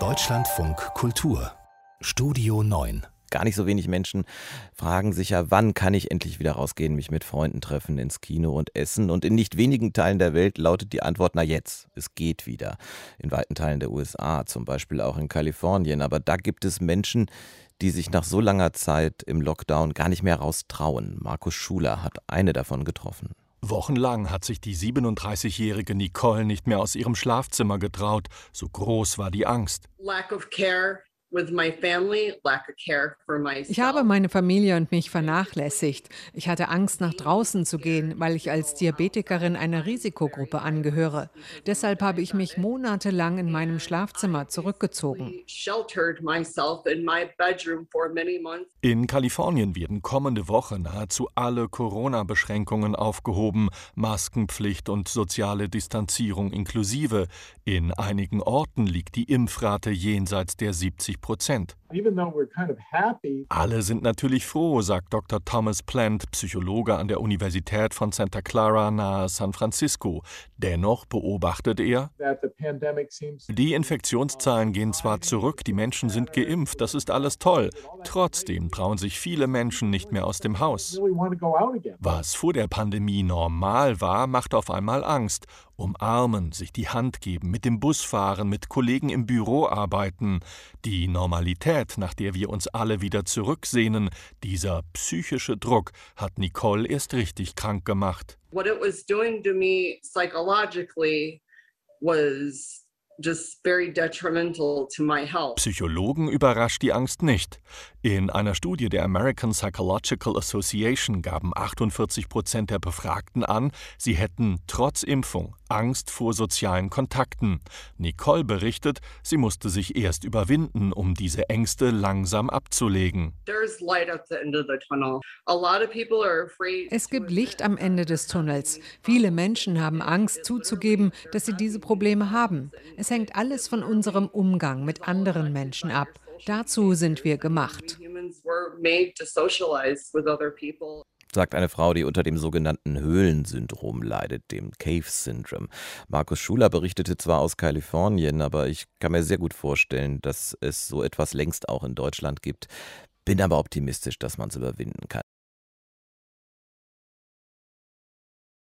Deutschlandfunk Kultur Studio 9 gar nicht so wenig Menschen fragen sich ja, wann kann ich endlich wieder rausgehen, mich mit Freunden treffen, ins Kino und essen. Und in nicht wenigen Teilen der Welt lautet die Antwort, na jetzt, es geht wieder. In weiten Teilen der USA, zum Beispiel auch in Kalifornien. Aber da gibt es Menschen, die sich nach so langer Zeit im Lockdown gar nicht mehr raustrauen. Markus Schuler hat eine davon getroffen. Wochenlang hat sich die 37-jährige Nicole nicht mehr aus ihrem Schlafzimmer getraut, so groß war die Angst. Lack of care ich habe meine Familie und mich vernachlässigt. Ich hatte Angst, nach draußen zu gehen, weil ich als Diabetikerin einer Risikogruppe angehöre. Deshalb habe ich mich monatelang in meinem Schlafzimmer zurückgezogen. In Kalifornien werden kommende Woche nahezu alle Corona-Beschränkungen aufgehoben, Maskenpflicht und soziale Distanzierung inklusive. In einigen Orten liegt die Impfrate jenseits der 70 Prozent. Alle sind natürlich froh, sagt Dr. Thomas Plant, Psychologe an der Universität von Santa Clara nahe San Francisco. Dennoch beobachtet er, die Infektionszahlen gehen zwar zurück, die Menschen sind geimpft, das ist alles toll. Trotzdem trauen sich viele Menschen nicht mehr aus dem Haus. Was vor der Pandemie normal war, macht auf einmal Angst. Umarmen, sich die Hand geben, mit dem Bus fahren, mit Kollegen im Büro arbeiten. Die Normalität, nach der wir uns alle wieder zurücksehnen, dieser psychische Druck, hat Nicole erst richtig krank gemacht. What it was doing to me psychologically was Psychologen überrascht die Angst nicht. In einer Studie der American Psychological Association gaben 48 Prozent der Befragten an, sie hätten trotz Impfung Angst vor sozialen Kontakten. Nicole berichtet, sie musste sich erst überwinden, um diese Ängste langsam abzulegen. Es gibt Licht am Ende des Tunnels. Viele Menschen haben Angst zuzugeben, dass sie diese Probleme haben. Es hängt alles von unserem Umgang mit anderen Menschen ab. Dazu sind wir gemacht. Sagt eine Frau, die unter dem sogenannten Höhlensyndrom leidet, dem Cave Syndrome. Markus Schuler berichtete zwar aus Kalifornien, aber ich kann mir sehr gut vorstellen, dass es so etwas längst auch in Deutschland gibt. Bin aber optimistisch, dass man es überwinden kann.